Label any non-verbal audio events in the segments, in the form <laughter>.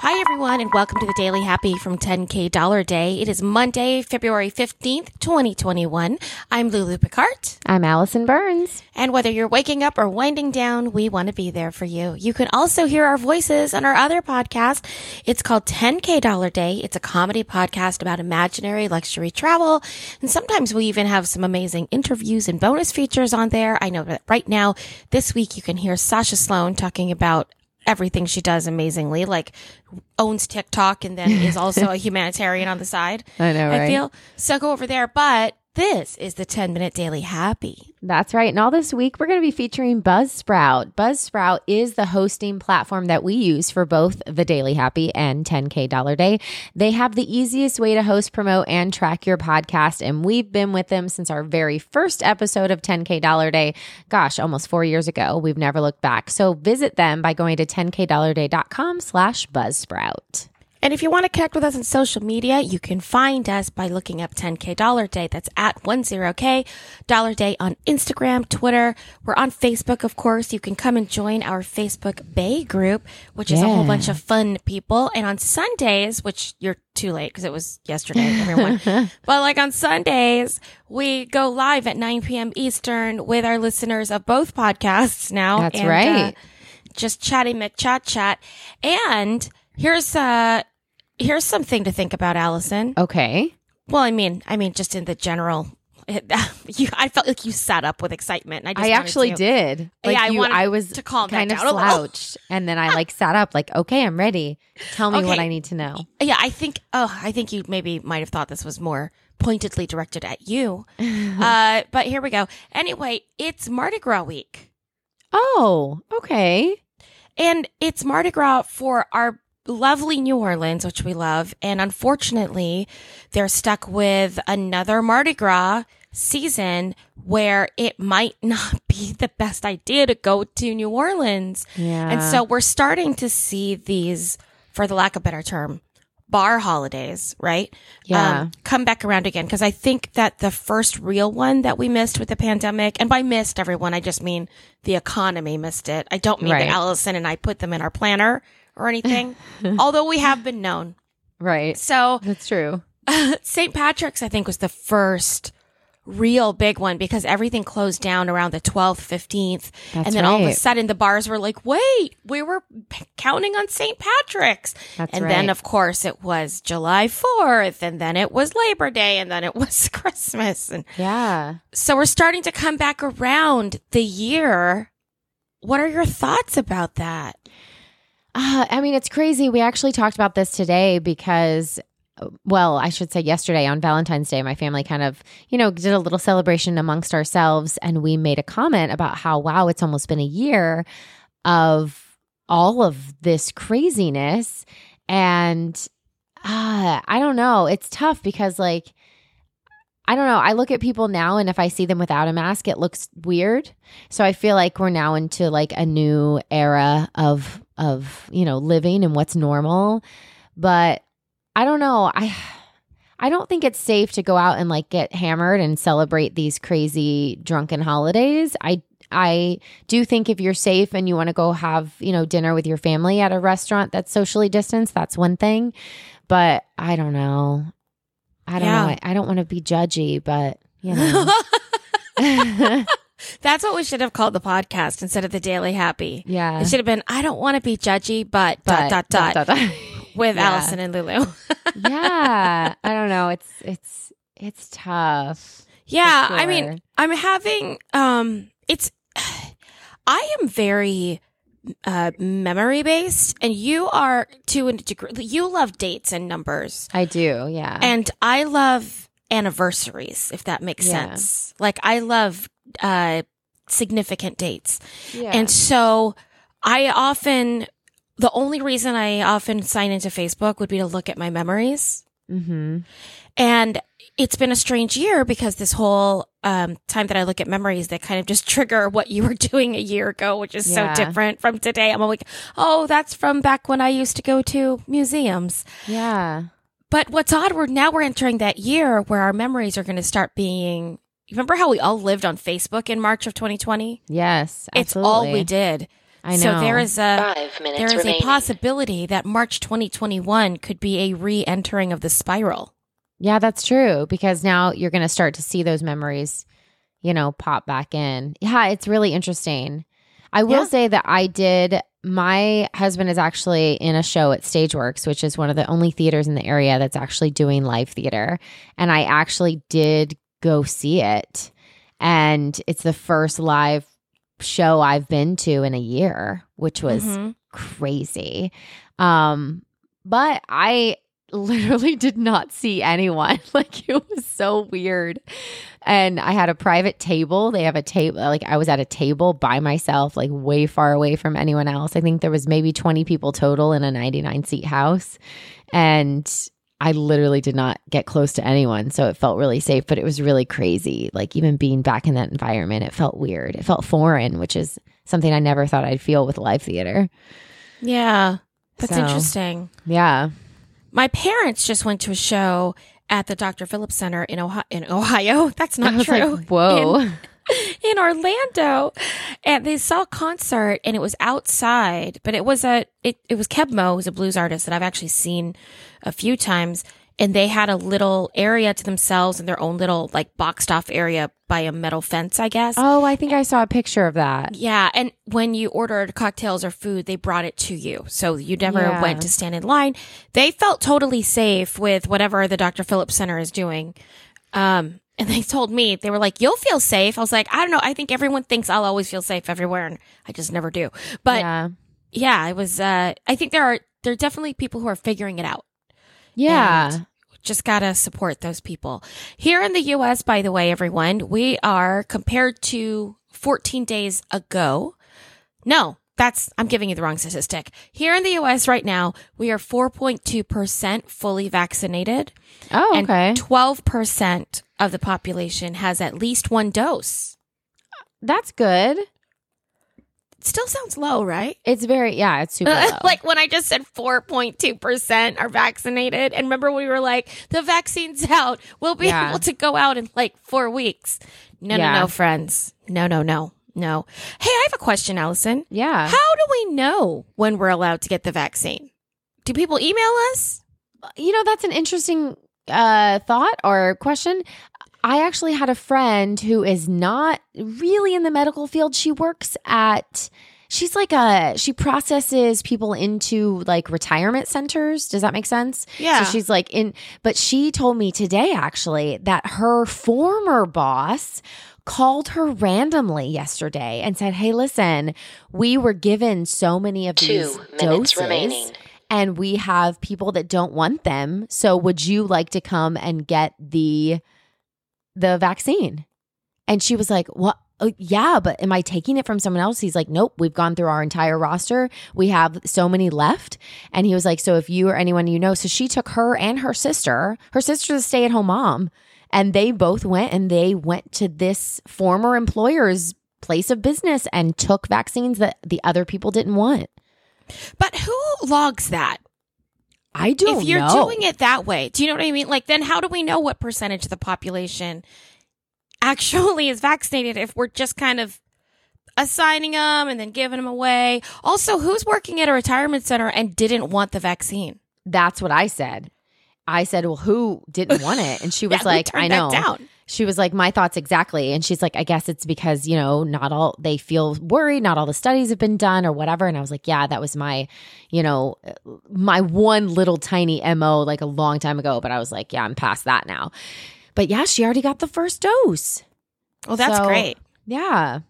Hi, everyone, and welcome to the Daily Happy from 10K Dollar Day. It is Monday, February 15th, 2021. I'm Lulu Picard. I'm Allison Burns. And whether you're waking up or winding down, we want to be there for you. You can also hear our voices on our other podcast. It's called 10K Dollar Day. It's a comedy podcast about imaginary luxury travel. And sometimes we even have some amazing interviews and bonus features on there. I know that right now, this week, you can hear Sasha Sloan talking about everything she does amazingly, like owns TikTok and then is <laughs> also a humanitarian on the side. I know, I right? feel so go over there. But this is the 10 minute daily happy. That's right. And all this week, we're going to be featuring Buzzsprout. Buzzsprout is the hosting platform that we use for both the Daily Happy and 10K Dollar Day. They have the easiest way to host, promote, and track your podcast. And we've been with them since our very first episode of 10K Dollar Day. Gosh, almost four years ago. We've never looked back. So visit them by going to 10kdollarday.com slash Buzzsprout. And if you want to connect with us on social media, you can find us by looking up 10K Dollar Day. That's at 10K Dollar Day on Instagram, Twitter. We're on Facebook, of course. You can come and join our Facebook Bay group, which is a whole bunch of fun people. And on Sundays, which you're too late because it was yesterday, everyone. <laughs> but like on Sundays, we go live at 9 p.m. Eastern with our listeners of both podcasts now. That's And, right. uh, just chatty McChat chat. And here's uh here's something to think about, Allison. Okay. Well, I mean, I mean, just in the general. <laughs> you, I felt like you sat up with excitement. and I, just I actually to- did. Like Yeah, I you, wanted I was to calm kind of down a little. slouched, and then I <laughs> like sat up, like, okay, I'm ready. Tell me what I need to know. Yeah, I think. Oh, I think you maybe might have thought this was more pointedly directed at you. <laughs> uh, but here we go. Anyway, it's Mardi Gras week, Oh, okay. and it's Mardi Gras for our lovely New Orleans, which we love. And unfortunately, they're stuck with another Mardi Gras season where it might <laughs> not be the best idea to go to New Orleans. Yeah. And so we're starting to see these, for the lack of a better term, bar holidays, right? Yeah. Um, come back around again. Cause I think that the first real one that we missed with the pandemic, and by missed everyone, I just mean the economy missed it. I don't mean Right. that Allison and I put them in our planner or anything, <laughs> although we have been known. right. So That's true. <laughs> St. Patrick's, I think, was the first real big one because everything closed down around the 12th, 15th. That's and then all of a sudden the bars were like, wait, we were p- counting on St. Patrick's. That's and then, of course, it was July 4th and then it was Labor Day and then it <laughs> was Christmas. And Yeah. so we're starting to come back around the year. What are your thoughts about that? Uh, I mean, it's crazy. We actually talked about this today because, well, I should say yesterday on Valentine's Day, my family kind of, you know, did a little celebration amongst ourselves and we made a comment about how, wow, it's almost been a year of all of this craziness. And uh, I don't know. It's tough because, like, I don't know. I look at people now and if I see them without a mask, it looks weird. So I feel like we're now into like a new era of of, you know, living and what's normal. But I don't know. I I don't think it's safe to go out and like get hammered and celebrate these crazy drunken holidays. I I do think if you're safe and you want to go have, you know, dinner with your family at a restaurant that's socially distanced, that's one thing. But I don't know. I don't Yeah. know. I, I don't want to be judgy, but you know. <laughs> <laughs> That's what we should have called the podcast instead of the Daily Happy. yeah. It should have been, I don't want to be judgy, but, dot, dot, dot, dot. <laughs> with Yeah. Allison and Lulu. <laughs> yeah. I don't know. It's it's it's tough. yeah. For I mean. I'm having, um, it's, <sighs> I am very, uh, memory based and you are to a degree, you love dates and numbers I do. Yeah. and I love anniversaries, if that makes Yeah. sense. Like I love, uh, significant dates. yeah. And so I often, the only reason I often sign into Facebook would be to look at my memories. mm-hmm. And it's been a strange year because this whole um, time that I look at memories that kind of just <laughs> trigger what you were doing a year ago, which is Yeah. so different from today. I'm like, oh, that's from back when I used to go to museums. Yeah. But what's odd, we're now we're entering that year where our memories are going to start being. You remember how we all lived on Facebook in March of 2020? Yes. It's all we did. I know. So there is a there is remaining. a possibility that March 2021 could be a re-entering of the spiral. Yeah, that's true because now you're going to start to see those memories, you know, pop back in. Yeah, it's really interesting. I will Yeah. say that I did. My husband is actually in a show at Stageworks, which is one of the only theaters in the area that's actually doing live theater. And I actually did go see it. And it's the first live show I've been to in a year, which was Mhm. crazy. Um, but I <laughs> literally did not see anyone. <laughs> Like it was so weird. And I had a private table. They have a table like I was at a table by myself, like way far away from anyone else. I think there was maybe 20 people total in a 99 seat house. And I literally did not get close to anyone, so it felt really safe, but it was really crazy. Like even being back in that environment, it felt weird. It felt foreign, which is something I never thought I'd feel with live theater. Yeah. That's So- interesting. Yeah. My parents just went to a show at the Dr. Phillips Center in Ohio. In Ohio. <laughs> That's not was true. like, whoa. In, in Orlando, and they saw a concert, and it was outside, but it was a it it was Keb' Mo', who's a blues artist that I've actually seen a few times, and they had a little area to themselves and their own little like boxed off area by a metal fence, I guess. oh, I think I saw a picture of that. Yeah, and when you ordered cocktails or food, they brought it to you. So you never Yeah. went to stand in line. They felt totally safe with whatever the Dr. Phillips Center is doing. Um, and they told me, they were like, you'll feel safe. I was like, I don't know. I think everyone thinks I'll always feel safe everywhere. And I just never do. But yeah, yeah. it was, uh, I think there are, there are definitely people who are figuring it out. Yeah. And just gotta support those people. Here in the US, by the way, everyone, we are compared to 14 days ago. No, that's, I'm giving you the wrong statistic. Here in the US right now, we are 4.2% fully vaccinated oh, and okay. 12% of the population has at least one dose. That's good. It still sounds low, right? It's very, yeah, it's super <laughs> low. like when I just said 4.2% are vaccinated. And remember, we were like, the vaccine's <laughs> out. We'll be Yeah. able to go out in like four weeks. No, Yeah. no, no, friends. No, no, no, no. Hey, I have a question, Allison. yeah. How do we know when we're allowed to get the vaccine? Do people email us? you know that's an interesting uh thought or question i actually had a friend who is not really in the medical field she works at she's like a she processes people into like retirement centers does that make sense Yeah. so she's like in but she told me today actually that her former boss called her randomly yesterday and said hey listen we were given so many of these Two minutes doses remaining. and we have people that don't want them. So would you like to come and get the the vaccine? And she was like, "What? Oh, yeah, but am I taking it from someone else?" He's like, "Nope, we've gone through our entire roster. We have so many left." And he was like, "So if you or anyone you know, so she took her and her sister. Her sister's a stay-at-home mom, and they both went and they went to this former employer's place of business and took vaccines that the other people didn't want." But who logs that? I don't if you're know. doing it that way, do you know what I mean? Like, then how do we know what percentage of the population actually is vaccinated if we're just kind of assigning them and then giving them away? Also, who's working at a retirement center and didn't want the vaccine? That's what I said. I said, "Well, who didn't want it?" And she <laughs> was Yeah, like, "I know." down? She was like, "My thoughts exactly." And she's like, "I guess it's because you know not all they feel worried, not all the studies have been done or whatever." And I was like, "Yeah, that was my, you know, my one little tiny mo like a long time ago." But I was like, "Yeah, I'm past that now." But yeah, she already got the first dose. Well, that's So, great. Yeah,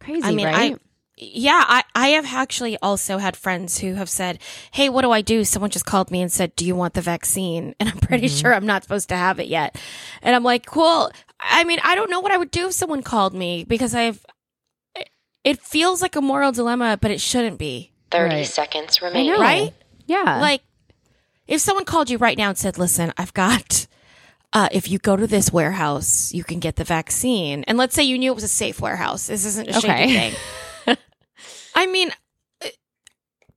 crazy, I mean, right? I yeah, I I have actually also had friends who have said, "Hey, what do I do?" Someone just called me and said, "Do you want the vaccine?" <laughs> And I'm pretty Mm-hmm. sure I'm not supposed to have it yet. And I'm like, "Cool." I mean, I don't know what I would do if someone called me because I've it feels like a moral dilemma, but it shouldn't be. 30 Right. seconds remaining. right? Yeah, Like if someone called you right now and said, "Listen, I've got uh, if you go to this warehouse, you can get the vaccine." And let's say you knew it was a safe warehouse. This isn't a shady Okay. thing. <laughs> I mean, uh,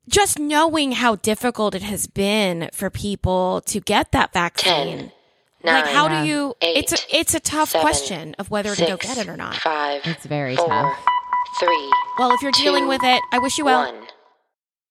just knowing how difficult it has been for people to get that vaccine. 10, like, how yeah. do you? eight, it's a it's a tough seven, question of whether to go get it or not. Five, it's very four, tough. three, Well, if you're dealing with it, I wish you well. one.